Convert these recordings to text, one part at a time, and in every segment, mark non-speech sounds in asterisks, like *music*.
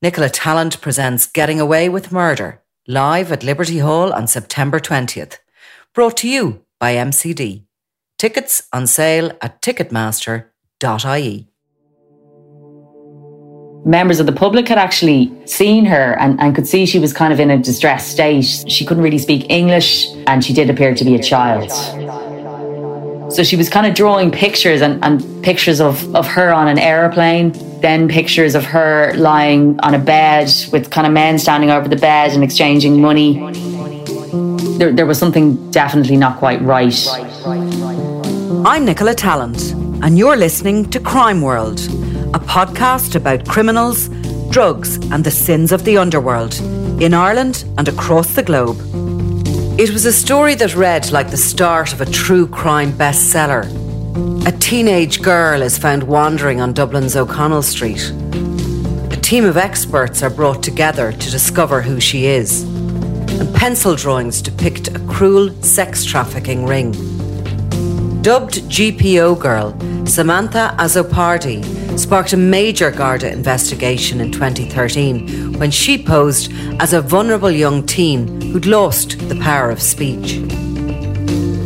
Nicola Tallant presents Getting Away with Murder, live at Liberty Hall on September 20th. Brought to you by MCD. Tickets on sale at ticketmaster.ie. Members of the public had actually seen her and, and could see she was kind of in a distressed state. She couldn't really speak English and she did appear to be a child. So she was kind of drawing pictures and, and pictures of, of her on an aeroplane then pictures of her lying on a bed with kind of men standing over the bed and exchanging money. There, there was something definitely not quite right. I'm Nicola Tallant, and you're listening to Crime World, a podcast about criminals, drugs, and the sins of the underworld in Ireland and across the globe. It was a story that read like the start of a true crime bestseller a teenage girl is found wandering on Dublin's O'Connell Street. A team of experts are brought together to discover who she is. And pencil drawings depict a cruel sex trafficking ring. Dubbed GPO Girl, Samantha Azzopardi sparked a major Garda investigation in 2013 when she posed as a vulnerable young teen who'd lost the power of speech.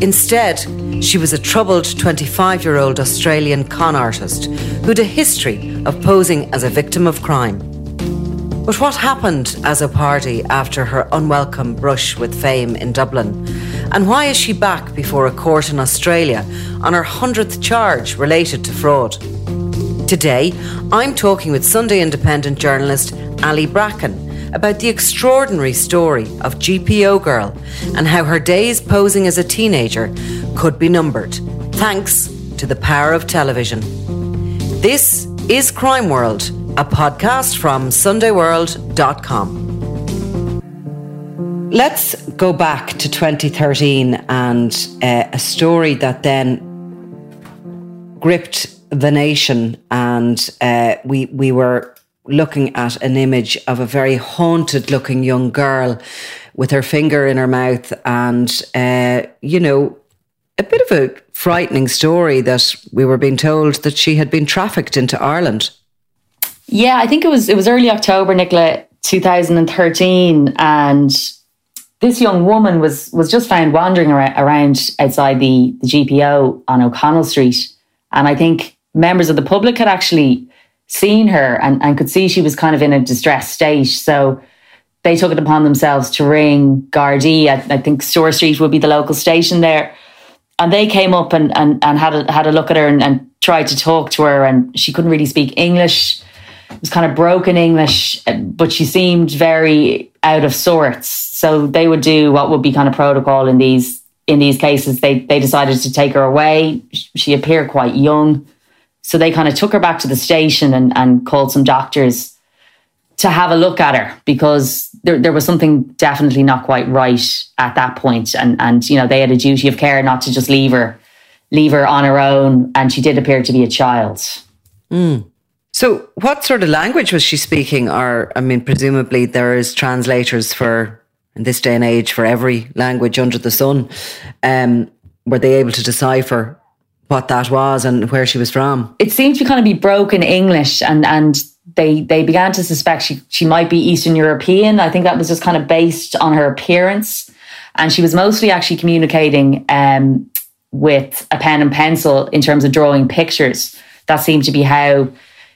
Instead, she was a troubled 25 year old Australian con artist who'd a history of posing as a victim of crime. But what happened Azzopardi after her unwelcome brush with fame in Dublin? And why is she back before a court in Australia on her 100th charge related to fraud? Today, I'm talking with Sunday Independent journalist Ali Bracken about the extraordinary story of GPO Girl and how her days posing as a teenager could be numbered, thanks to the power of television. This is Crime World, a podcast from SundayWorld.com. Let's go back to 2013 and uh, a story that then gripped the nation, and uh, we we were looking at an image of a very haunted looking young girl with her finger in her mouth and, uh, you know, a bit of a frightening story that we were being told that she had been trafficked into Ireland. Yeah, I think it was it was early October, Nicola, 2013, and this young woman was was just found wandering around outside the, the GPO on O'Connell Street, and I think members of the public had actually seen her and, and could see she was kind of in a distressed state. So they took it upon themselves to ring Gardaí. I, I think Store Street would be the local station there. And they came up and, and, and had, a, had a look at her and, and tried to talk to her. And she couldn't really speak English. It was kind of broken English, but she seemed very out of sorts. So they would do what would be kind of protocol in these in these cases. They they decided to take her away. She appeared quite young. So they kind of took her back to the station and, and called some doctors to have a look at her because there, there was something definitely not quite right at that point. And, and, you know, they had a duty of care not to just leave her, leave her on her own. And she did appear to be a child. Mm. So what sort of language was she speaking? Or, I mean, presumably there is translators for in this day and age for every language under the sun. Um, were they able to decipher what that was and where she was from? It seemed to kind of be broken English, and and they they began to suspect she she might be Eastern European. I think that was just kind of based on her appearance, and she was mostly actually communicating um, with a pen and pencil in terms of drawing pictures. That seemed to be how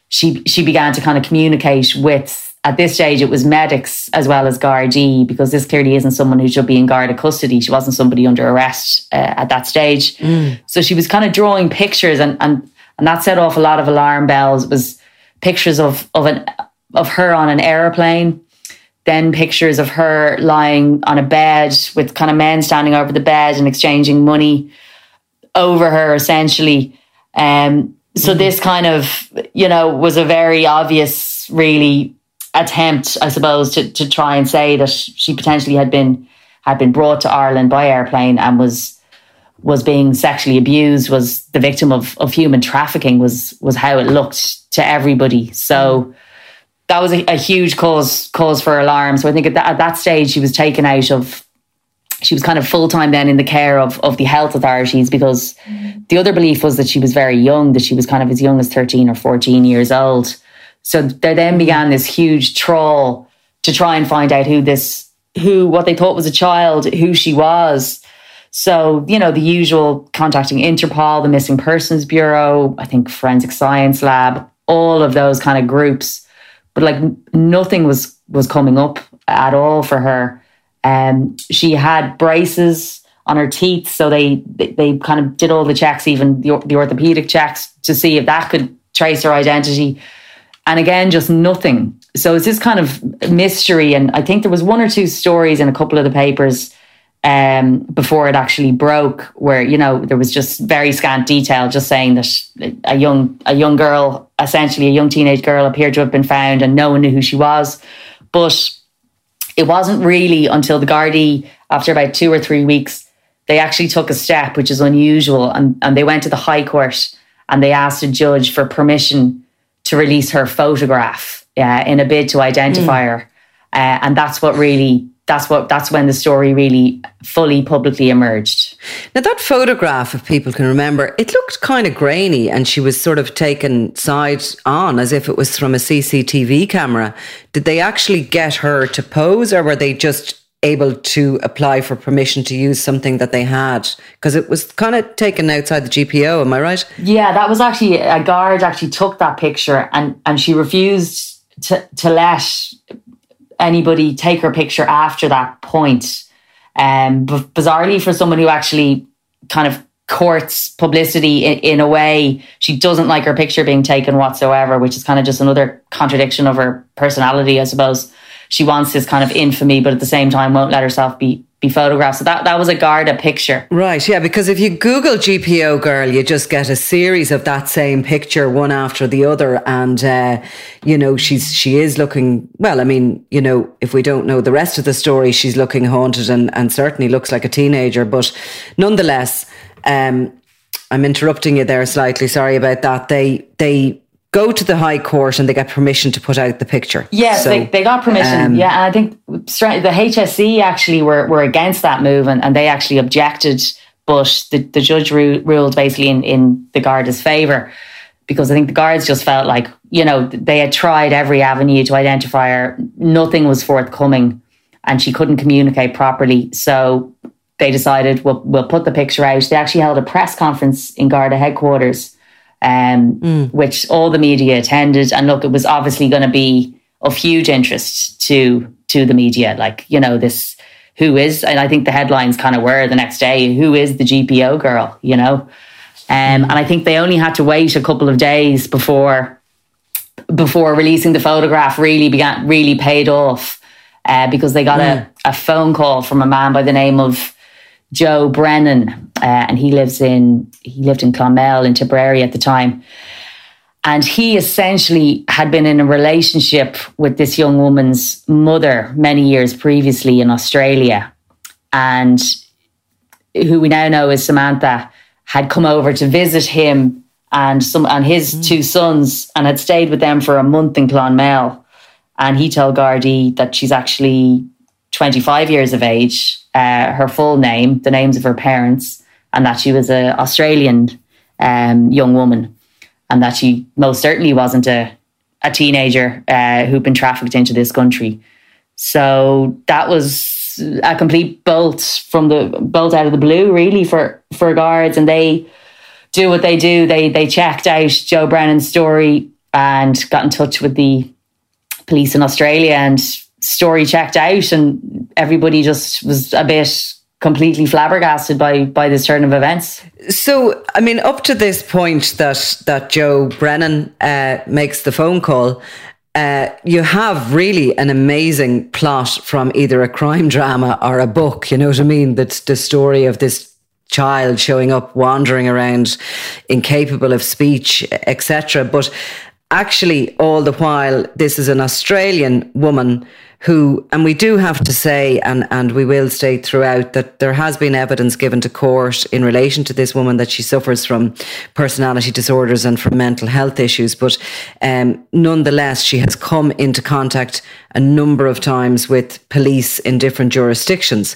she she began to kind of communicate with at this stage it was medics as well as Gardaí because this clearly isn't someone who should be in Garda custody. She wasn't somebody under arrest uh, at that stage. Mm. So she was kind of drawing pictures and and and that set off a lot of alarm bells. It was pictures of of an of her on an airplane, then pictures of her lying on a bed with kind of men standing over the bed and exchanging money over her essentially. Um, so mm. this kind of, you know, was a very obvious, really attempt, I suppose, to, to try and say that she potentially had been had been brought to Ireland by airplane and was was being sexually abused, was the victim of, of human trafficking, was was how it looked to everybody. So that was a, a huge cause cause for alarm. So I think at that, at that stage she was taken out of she was kind of full time then in the care of, of the health authorities because the other belief was that she was very young, that she was kind of as young as 13 or 14 years old. So there then began this huge trawl to try and find out who this, who, what they thought was a child, who she was. So, you know, the usual contacting Interpol, the Missing Persons Bureau, I think Forensic Science Lab, all of those kind of groups. But like nothing was was coming up at all for her. Um, she had braces on her teeth, so they, they, kind of did all the checks, even the, the orthopedic checks, to see if that could trace her identity. And again, just nothing. So it's this kind of mystery. And I think there was one or two stories in a couple of the papers um, before it actually broke, where you know there was just very scant detail, just saying that a young a young girl, essentially a young teenage girl, appeared to have been found, and no one knew who she was. But it wasn't really until the Gardaí, after about two or three weeks, they actually took a step, which is unusual, and, and they went to the High Court and they asked a judge for permission to release her photograph uh, in a bid to identify mm. her. Uh, and that's what really that's what that's when the story really fully publicly emerged. Now that photograph, if people can remember, it looked kind of grainy, and she was sort of taken side on as if it was from a CCTV camera. Did they actually get her to pose, or were they just able to apply for permission to use something that they had because it was kind of taken outside the GPO am I right yeah that was actually a guard actually took that picture and and she refused to to let anybody take her picture after that point. Um, bizarrely, for someone who actually kind of courts publicity in, in, a way, she doesn't like her picture being taken whatsoever, which is kind of just another contradiction of her personality, I suppose. She wants this kind of infamy, but at the same time won't let herself be be photographed. So that, that was a Garda picture. Right, yeah, because if you Google GPO girl, you just get a series of that same picture, one after the other. And, uh, you know, she's she is looking, well, I mean, you know, if we don't know the rest of the story, she's looking haunted and, and certainly looks like a teenager. But nonetheless, um, I'm interrupting you there slightly. Sorry about that. They, they, go to the High Court and they get permission to put out the picture. Yes, so, they, they got permission. Um, yeah, and I think the HSE actually were, were against that move and, and they actually objected, but the, the judge ru- ruled basically in, in the Garda's favour because I think the guards just felt like, you know, they had tried every avenue to identify her. Nothing was forthcoming and she couldn't communicate properly. So they decided, we'll, we'll put the picture out. They actually held a press conference in Garda headquarters um, mm. which all the media attended. And look, it was obviously going to be of huge interest to to the media. Like you know this, who is, and I think the headlines kind of were the next day, who is the GPO girl? You know, um, and I think they only had to wait a couple of days before before releasing the photograph. Really began really paid off uh, because they got mm. a, a phone call from a man by the name of Joe Brennan, uh, and he lives in he lived in Clonmel in Tipperary at the time. And he essentially had been in a relationship with this young woman's mother many years previously in Australia. And who we now know is Samantha, had come over to visit him and some and his mm. two sons and had stayed with them for a month in Clonmel. And he told Gardaí that she's actually 25 years of age, uh, her full name, the names of her parents, and that she was an Australian um, young woman, and that she most certainly wasn't a, a teenager uh, who'd been trafficked into this country. So that was a complete bolt from the bolt out of the blue, really, for for guards, and they do what they do. They they checked out Joe Brennan's story and got in touch with the police in Australia, and story checked out, and everybody just was a bit completely flabbergasted by by this turn of events. So, I mean, up to this point that that Joe Brennan uh, makes the phone call, uh, you have really an amazing plot from either a crime drama or a book. You know what I mean? That's the story of this child showing up, wandering around, incapable of speech, etc. But actually, all the while, this is an Australian woman who, and we do have to say, and, and we will state throughout, that there has been evidence given to court in relation to this woman that she suffers from personality disorders and from mental health issues. But um, nonetheless, she has come into contact a number of times with police in different jurisdictions.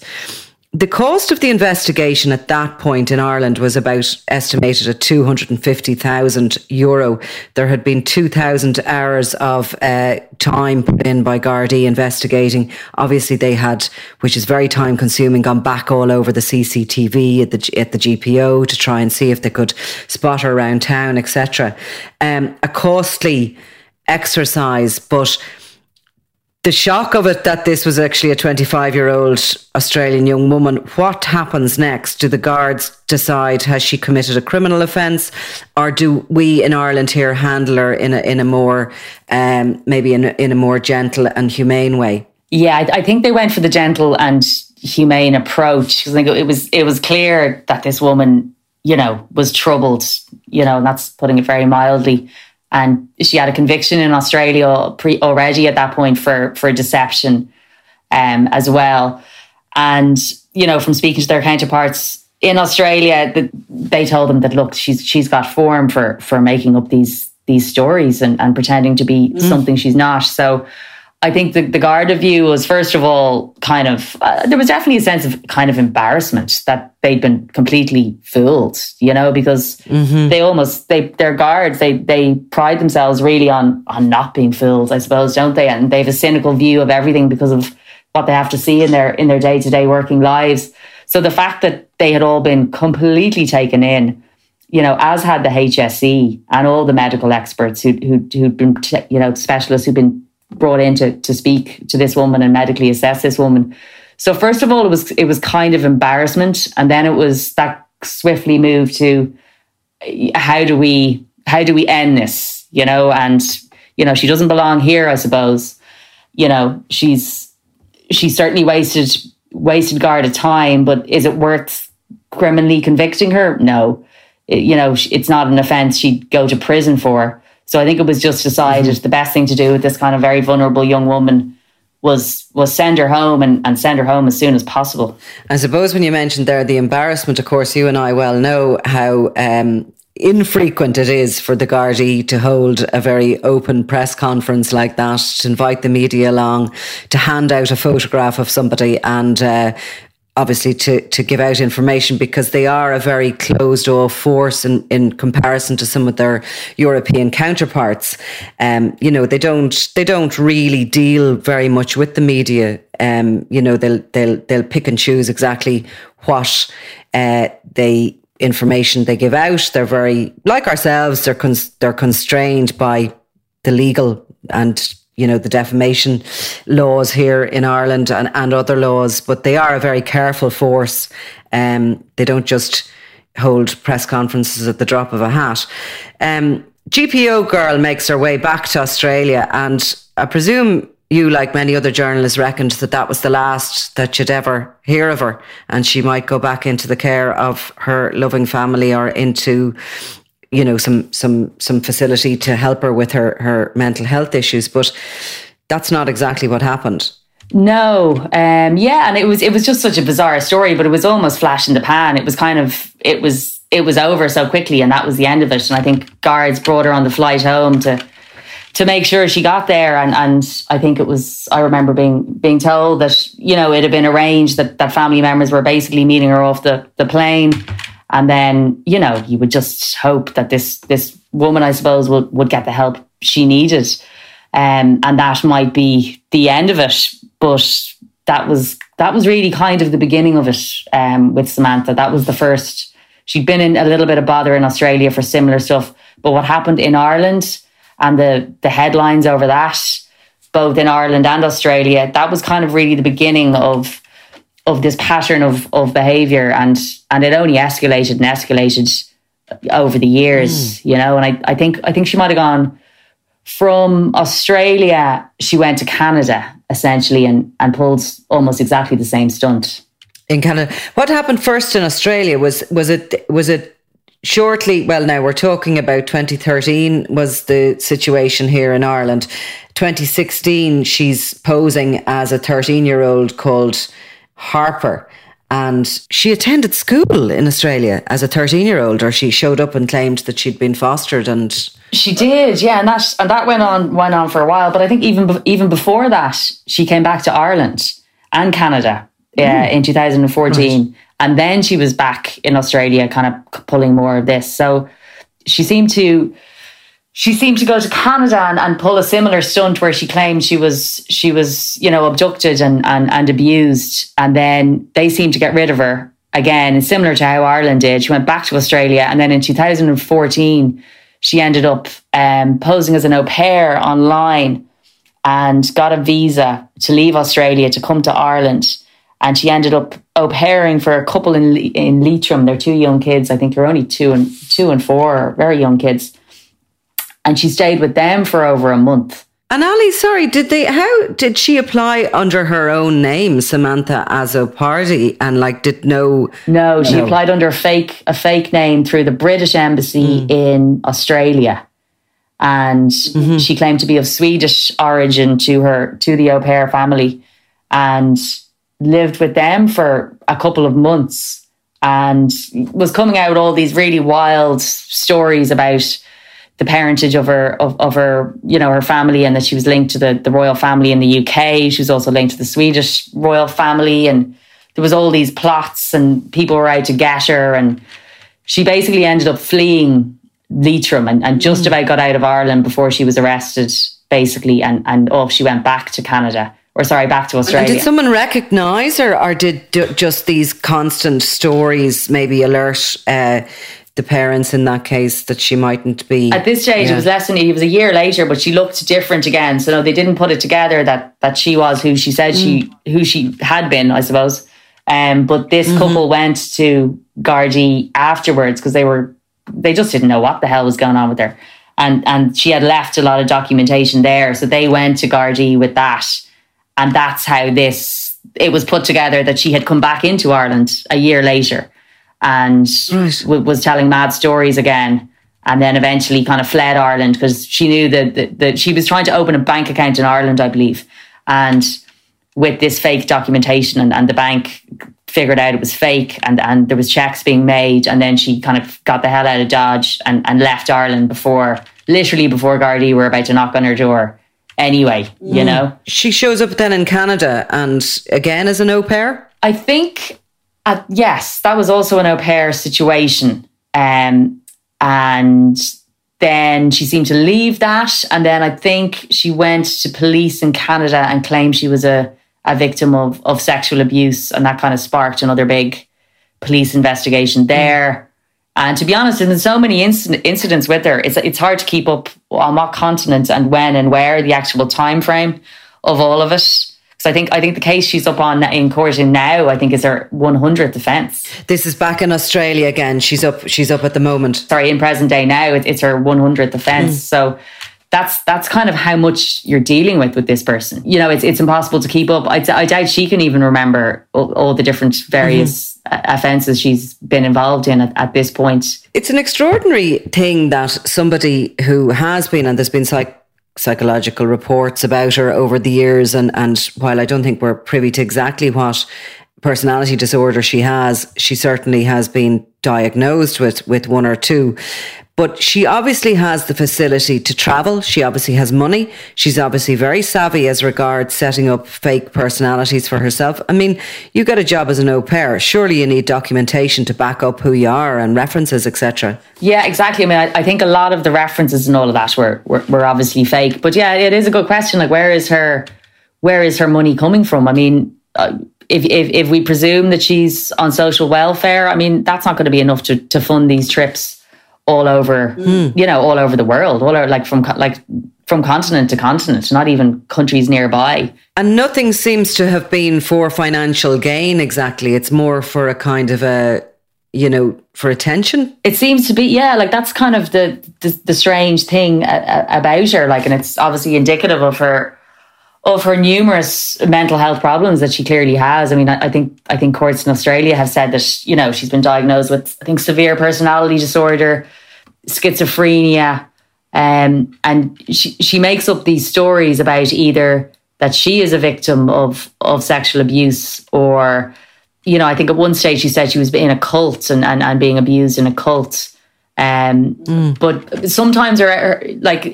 The cost of the investigation at that point in Ireland was about estimated at 250,000 euro. There had been 2,000 hours of uh, time put in by Gardaí investigating. Obviously, they had, which is very time consuming, gone back all over the CCTV at the, at the GPO to try and see if they could spot her around town, etc. Um, a costly exercise, but the shock of it that this was actually a 25 year old Australian young woman, what happens next? Do the guards decide has she committed a criminal offence, or do we in Ireland here handle her in a in a more um, maybe in a, in a more gentle and humane way? Yeah, I, I think they went for the gentle and humane approach because I think it was it was clear that this woman, you know, was troubled. You know, and that's putting it very mildly and she had a conviction in Australia pre- already at that point for for deception um, as well. And you know, from speaking to their counterparts in Australia, that they told them that look, she's she's got form for for making up these these stories and, and pretending to be mm. something she's not. So I think the, the Garda view was, first of all, kind of, uh, there was definitely a sense of kind of embarrassment that they'd been completely fooled, you know, because mm-hmm. they almost, they, they're guards, they, they pride themselves really on, on not being fooled, I suppose, don't they? And they have a cynical view of everything because of what they have to see in their, in their day to day working lives. So the fact that they had all been completely taken in, you know, as had the HSE and all the medical experts who, who, who'd been, you know, specialists who'd been brought in to, to speak to this woman and medically assess this woman. So first of all, it was it was kind of embarrassment, and then it was that swiftly moved to how do we how do we end this? You know, and you know she doesn't belong here. I suppose. You know, she's she certainly wasted wasted Garda time, but is it worth criminally convicting her? No. It, you know, it's not an offence she'd go to prison for. So I think it was just decided mm-hmm. the best thing to do with this kind of very vulnerable young woman was was send her home and, and send her home as soon as possible. I suppose when you mentioned there the embarrassment, of course, you and I well know how um, infrequent it is for the Gardaí to hold a very open press conference like that, to invite the media along, to hand out a photograph of somebody and uh, obviously to, to give out information because they are a very closed off force in, in comparison to some of their European counterparts. Um, you know, they don't they don't really deal very much with the media. Um, you know, they'll they'll they'll pick and choose exactly what uh, they information they give out. They're very like ourselves. They're they're constrained by the legal and you know, the defamation laws here in Ireland and, and other laws, but they are a very careful force. Um, they don't just hold press conferences at the drop of a hat. Um, GPO girl makes her way back to Australia, and I presume you, like many other journalists, reckoned that that was the last that you'd ever hear of her, and she might go back into the care of her loving family or into you know some some some facility to help her with her her mental health issues but that's not exactly what happened no um yeah and it was it was just such a bizarre story but it was almost flash in the pan it was kind of it was it was over so quickly and that was the end of it and i think guards brought her on the flight home to to make sure she got there. And, and I think it was, I remember being being told that, you know, it had been arranged that, that family members were basically meeting her off the, the plane. And then, you know, you would just hope that this this woman, I suppose, would, would get the help she needed. Um, and that might be the end of it. But that was that was really kind of the beginning of it um, with Samantha. That was the first. She'd been in a little bit of bother in Australia for similar stuff, but what happened in Ireland and the the headlines over that, both in Ireland and Australia, that was kind of really the beginning of of this pattern of of behaviour, and and it only escalated and escalated over the years, mm. you know. And I, I think I think she might have gone from Australia. She went to Canada essentially and and pulled almost exactly the same stunt in Canada. What happened first in Australia was was it was it shortly well now we're talking about 2013 was the situation here in Ireland 2016 she's posing as a 13 year old called Harper and she attended school in Australia as a 13 year old or she showed up and claimed that she'd been fostered and she did yeah and that and that went on went on for a while but I think even even before that she came back to Ireland and Canada yeah, mm. in 2014 right. And then she was back in Australia, kind of pulling more of this. So she seemed to she seemed to go to Canada and, and pull a similar stunt where she claimed she was she was you know abducted and, and and abused, and then they seemed to get rid of her again, similar to how Ireland did. She went back to Australia, and then in 2014 she ended up um, posing as an au pair online and got a visa to leave Australia to come to Ireland and she ended up au pairing for a couple in in Leitrim. They're two young kids. I think they're only two and two and four, very young kids. And she stayed with them for over a month. And Ali, sorry, did they? How did she apply under her own name, Samantha Azzopardi, and like did no? No, she no. applied under a fake a fake name through the British Embassy mm. in Australia, and mm-hmm. she claimed to be of Swedish origin to her to the au pair family, and lived with them for a couple of months and was coming out all these really wild stories about the parentage of her of, of her you know her family and that she was linked to the, the royal family in the UK she was also linked to the Swedish royal family and there was all these plots and people were out to get her and she basically ended up fleeing Leitrim and, and just mm. about got out of Ireland before she was arrested basically and and off she went back to Canada or sorry, back to Australia. And did someone recognise her, or did just these constant stories maybe alert uh, the parents in that case that she mightn't be? At this stage, yeah. it was less than it was a year later, but she looked different again. So no, they didn't put it together that that she was who she said mm. she who she had been, I suppose. Um, but this mm-hmm. couple went to Gardaí afterwards because they were they just didn't know what the hell was going on with her. And and she had left a lot of documentation there. So they went to Gardaí with that and that's how this it was put together that she had come back into Ireland a year later and right. w- was telling mad stories again and then eventually kind of fled Ireland because she knew that, that, that she was trying to open a bank account in Ireland, I believe. And with this fake documentation and, and the bank figured out it was fake and, and there was checks being made and then she kind of got the hell out of Dodge and, and left Ireland before literally before Gardaí were about to knock on her door anyway, you mm. know? She shows up then in Canada and again as an au pair? I think, uh, yes, that was also an au pair situation. Um, and then she seemed to leave that. And then I think she went to police in Canada and claimed she was a, a victim of, of sexual abuse. And that kind of sparked another big police investigation there. And to be honest, there's so many inc- incidents with her. It's it's hard to keep up on what continent and when and where the actual time frame of all of it. Because I think I think the case she's up on in court in now, I think is her 100th offence. This is back in Australia again. She's up. She's up at the moment. Sorry, in present day now, it, it's her 100th offence. Mm. So that's that's kind of how much you're dealing with with this person. You know, it's it's impossible to keep up. I, I doubt she can even remember all, all the different various mm-hmm. offences she's been involved in at, at, this point. It's an extraordinary thing that somebody who has been, and there's been psych psychological reports about her over the years, and and while I don't think we're privy to exactly what personality disorder she has, she certainly has been diagnosed with with one or two. But she obviously has the facility to travel. She obviously has money. She's obviously very savvy as regards setting up fake personalities for herself. I mean, you get a job as an au pair. Surely you need documentation to back up who you are and references, etc. Yeah, exactly. I mean, I, I, think a lot of the references and all of that were, were were obviously fake. But yeah, it is a good question. Like, where is her where is her money coming from? I mean. Uh, if, if, if we presume that she's on social welfare, I mean, that's not going to be enough to, to fund these trips all over, mm. you know, all over the world, all over, like from like from continent to continent, not even countries nearby. And nothing seems to have been for financial gain exactly. It's more for a kind of a, you know, for attention. It seems to be, yeah, like that's kind of the the, the strange thing about her, like, and it's obviously indicative of her of her numerous mental health problems that she clearly has. I mean, I, I, think I think courts in Australia have said that you know she's been diagnosed with I think severe personality disorder, schizophrenia, um, and she she makes up these stories about either that she is a victim of of sexual abuse or you know I think at one stage she said she was in a cult and and, and being abused in a cult. Um, mm. But sometimes, her, her, like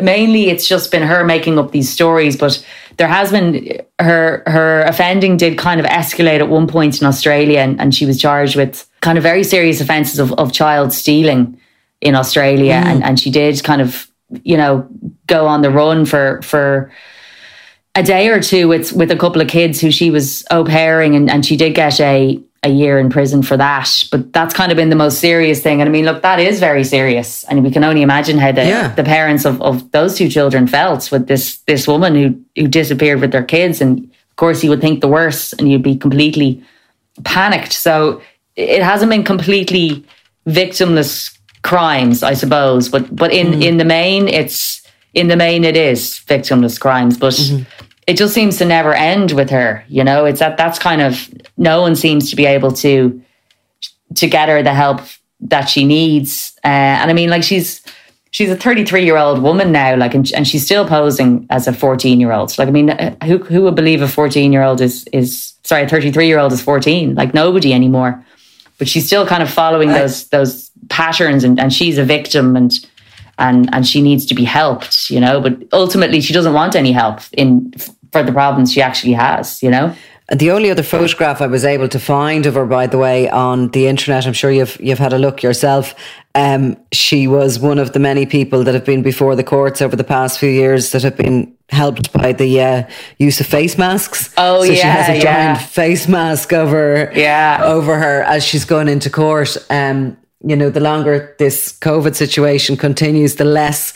mainly, it's just been her making up these stories. But there has been her her offending did kind of escalate at one point in Australia, and, and she was charged with kind of very serious offences of, of child stealing in Australia, mm. and and she did kind of you know go on the run for for a day or two with with a couple of kids who she was au pairing, and, and she did get a a year in prison for that. But that's kind of been the most serious thing. And I mean, look, that is very serious. And we can only imagine how the, yeah. the parents of, of those two children felt with this this woman who who disappeared with their kids. And of course you would think the worst and you'd be completely panicked. So it hasn't been completely victimless crimes, I suppose. But but in, mm. in the main it's in the main it is victimless crimes. But mm-hmm it just seems to never end with her. You know, it's that that's kind of no one seems to be able to to get her the help that she needs. Uh, and I mean, like she's she's a 33 year old woman now, like, and, and she's still posing as a 14 year old. Like, I mean, uh, who who would believe a 14 year old is is sorry, a 33 year old is 14? Like nobody anymore. But she's still kind of following those those patterns, and, and she's a victim, and and and she needs to be helped, you know. But ultimately, she doesn't want any help in for the problems she actually has, you know. The only other photograph I was able to find of her, by the way, on the internet, I'm sure you've you've had a look yourself. Um, she was one of the many people that have been before the courts over the past few years that have been helped by the uh, use of face masks. Oh so yeah, she has a giant yeah. face mask over yeah over her as she's going into court. Um, you know, the longer this COVID situation continues, the less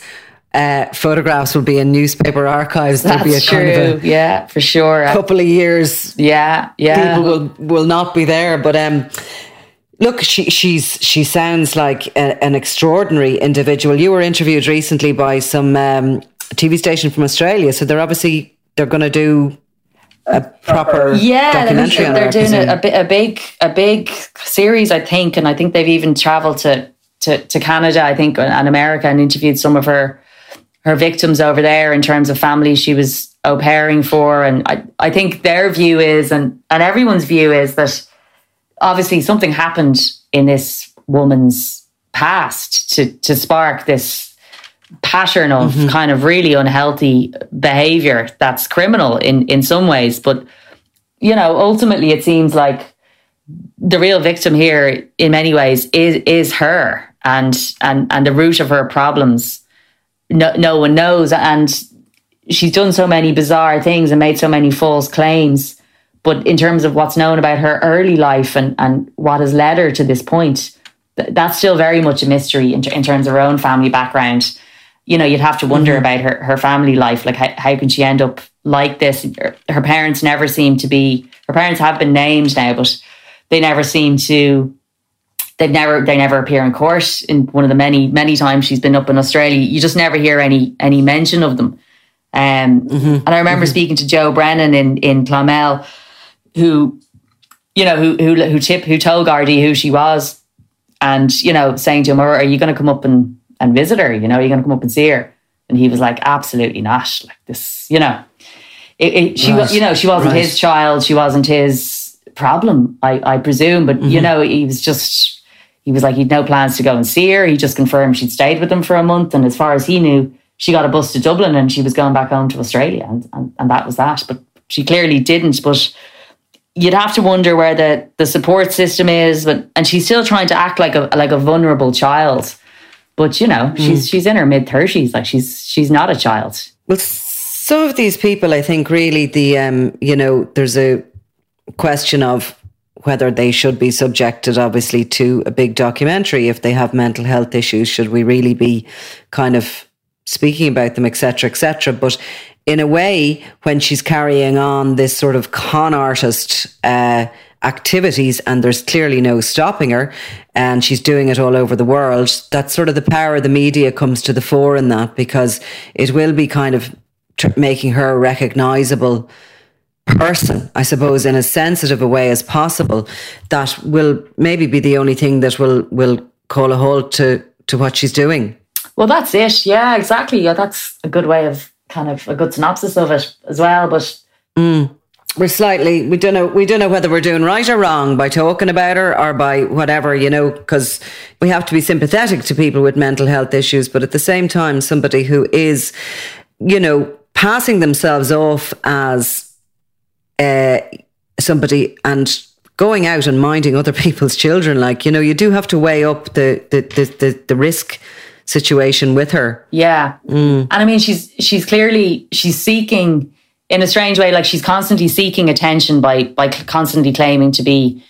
uh, photographs will be in newspaper archives. There'll That's be a true. kind of a yeah, for sure. A Couple of years, yeah, yeah. People will will not be there, but um, look, she she's she sounds like a, an extraordinary individual. You were interviewed recently by some um, TV station from Australia, so they're obviously they're going to do a proper yeah documentary they're, they're doing a, a, a, big a big series i think and i think they've even traveled to to, to canada i think and america and interviewed some of her her victims over there in terms of families she was au pairing for and I, I think their view is and and everyone's view is that obviously something happened in this woman's past to to spark this pattern of mm-hmm. kind of really unhealthy behavior that's criminal in in some ways but you know ultimately it seems like the real victim here in many ways is is her and and and the root of her problems no no one knows and she's done so many bizarre things and made so many false claims but in terms of what's known about her early life and and what has led her to this point that's still very much a mystery in, in terms of her own family background you know, you'd have to wonder mm-hmm. about her, her family life. Like, how, how can she end up like this? Her parents never seem to be, her parents have been named now, but they never seem to, they've never, they never appear in court in one of the many, many times she's been up in Australia. You just never hear any, any mention of them. Um, mm-hmm. And I remember mm-hmm. speaking to Joe Brennan in, in Clonmel, who, you know, who, who, who tip, who told Gardaí who she was and, you know, saying to him, are you going to come up and and visit her. You know, you're going to come up and see her. And he was like, absolutely not. Like this, you know, it, it, she right. you know, she wasn't right. his child. She wasn't his problem, I, I presume. But, mm-hmm. you know, he was just, he was like he'd no plans to go and see her. He just confirmed she'd stayed with him for a month, and as far as he knew, she got a bus to Dublin and she was going back home to Australia, and and, and that was that. But she clearly didn't. But you'd have to wonder where the the support system is, but and she's still trying to act like a like a vulnerable child. But you know, she's she's in her mid thirties, like she's she's not a child. Well, some of these people, I think, really the um, you know, there's a question of whether they should be subjected, obviously, to a big documentary if they have mental health issues. Should we really be kind of speaking about them, etc., etc.? But in a way, when she's carrying on this sort of con artist uh, activities, and there's clearly no stopping her, and she's doing it all over the world, that sort of the power of the media comes to the fore in that because it will be kind of tr- making her a recognizable person, I suppose, in as sensitive a way as possible, that will maybe be the only thing that will will call a halt to to what she's doing. Well, that's it. Yeah, exactly. Yeah, that's a good way of kind of a good synopsis of it as well. But mm. We're slightly we don't know we don't know whether we're doing right or wrong by talking about her or by whatever you know because we have to be sympathetic to people with mental health issues, but at the same time, somebody who is you know passing themselves off as uh, somebody and going out and minding other *laughs* people's children like you know you do have to weigh up the the the, the, the risk situation with her yeah mm. and i mean she's she's clearly she's seeking in a strange way like she's constantly seeking attention by by constantly claiming to be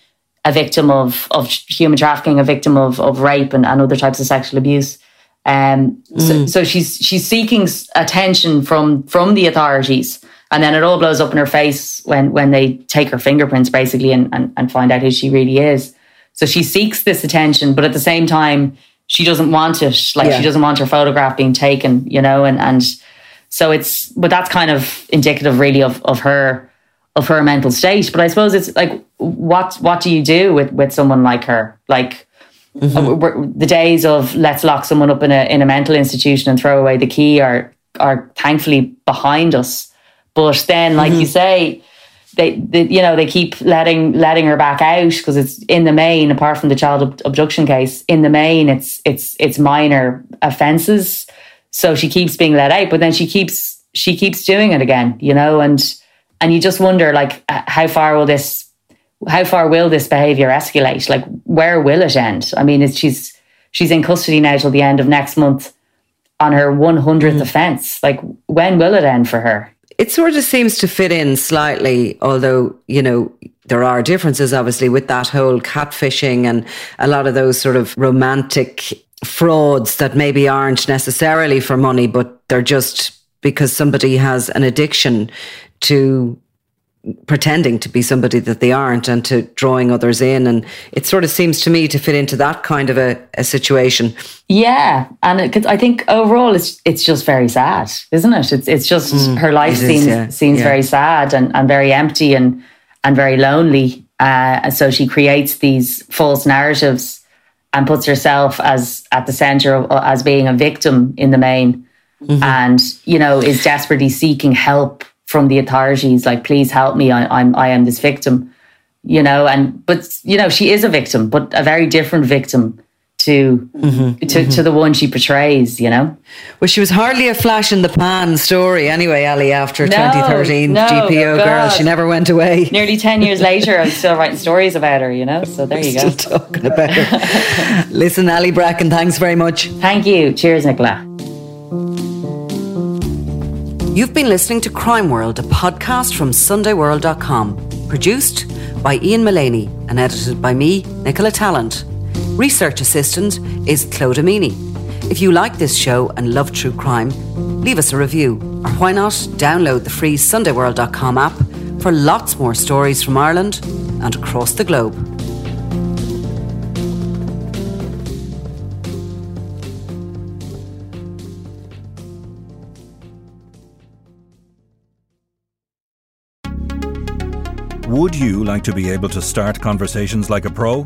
a victim of of human trafficking a victim of of rape and, and other types of sexual abuse um mm. so, so she's she's seeking attention from from the authorities and then it all blows up in her face when when they take her fingerprints basically and, and, and find out who she really is. So she seeks this attention, but at the same time, she doesn't want it. Like yeah. she doesn't want her photograph being taken, you know, and and so it's but that's kind of indicative really of of her of her mental state. But I suppose it's like what what do you do with with someone like her? Like mm-hmm. the days of let's lock someone up in a in a mental institution and throw away the key are are thankfully behind us. But then, like mm-hmm. you say, they, they, you know they keep letting letting her back out because it's in the main apart from the child abduction case in the main it's it's it's minor offenses so she keeps being let out but then she keeps she keeps doing it again you know and and you just wonder like how far will this how far will this behavior escalate? Like where will it end? I mean she's she's in custody now till the end of next month on her 100th mm. offense like when will it end for her? It sort of seems to fit in slightly, although, you know, there are differences obviously with that whole catfishing and a lot of those sort of romantic frauds that maybe aren't necessarily for money, but they're just because somebody has an addiction to pretending to be somebody that they aren't and to drawing others in. And it sort of seems to me to fit into that kind of a, a situation. Yeah. And it, I think overall it's it's just very sad, isn't it? It's it's just mm, her life seems, yeah. seems yeah. very sad and, and very empty and, and very lonely. Uh, and so she creates these false narratives and puts herself as at the center of as being a victim in the main. Mm-hmm. And, you know, is desperately seeking help from the authorities like please help me I, i'm i am this victim you know and but you know she is a victim but a very different victim to mm-hmm, to, mm-hmm. to the one she portrays you know? Well she was hardly a flash in the pan story anyway ali after no, 2013 no, gpo oh girl. She never went away. Nearly 10 years later i'm still writing stories about her you know? So there you go. talking about her. *laughs* Listen ali bracken thanks very much. Thank you. Cheers nicola. You've been listening to Crime World, a podcast from SundayWorld.com, produced by Ian Mullaney and edited by me, Nicola Tallant. Research assistant is Amini. If you like this show and love true crime, leave us a review, or why not download the free SundayWorld.com app for lots more stories from Ireland and across the globe. Would you like to be able to start conversations like a pro?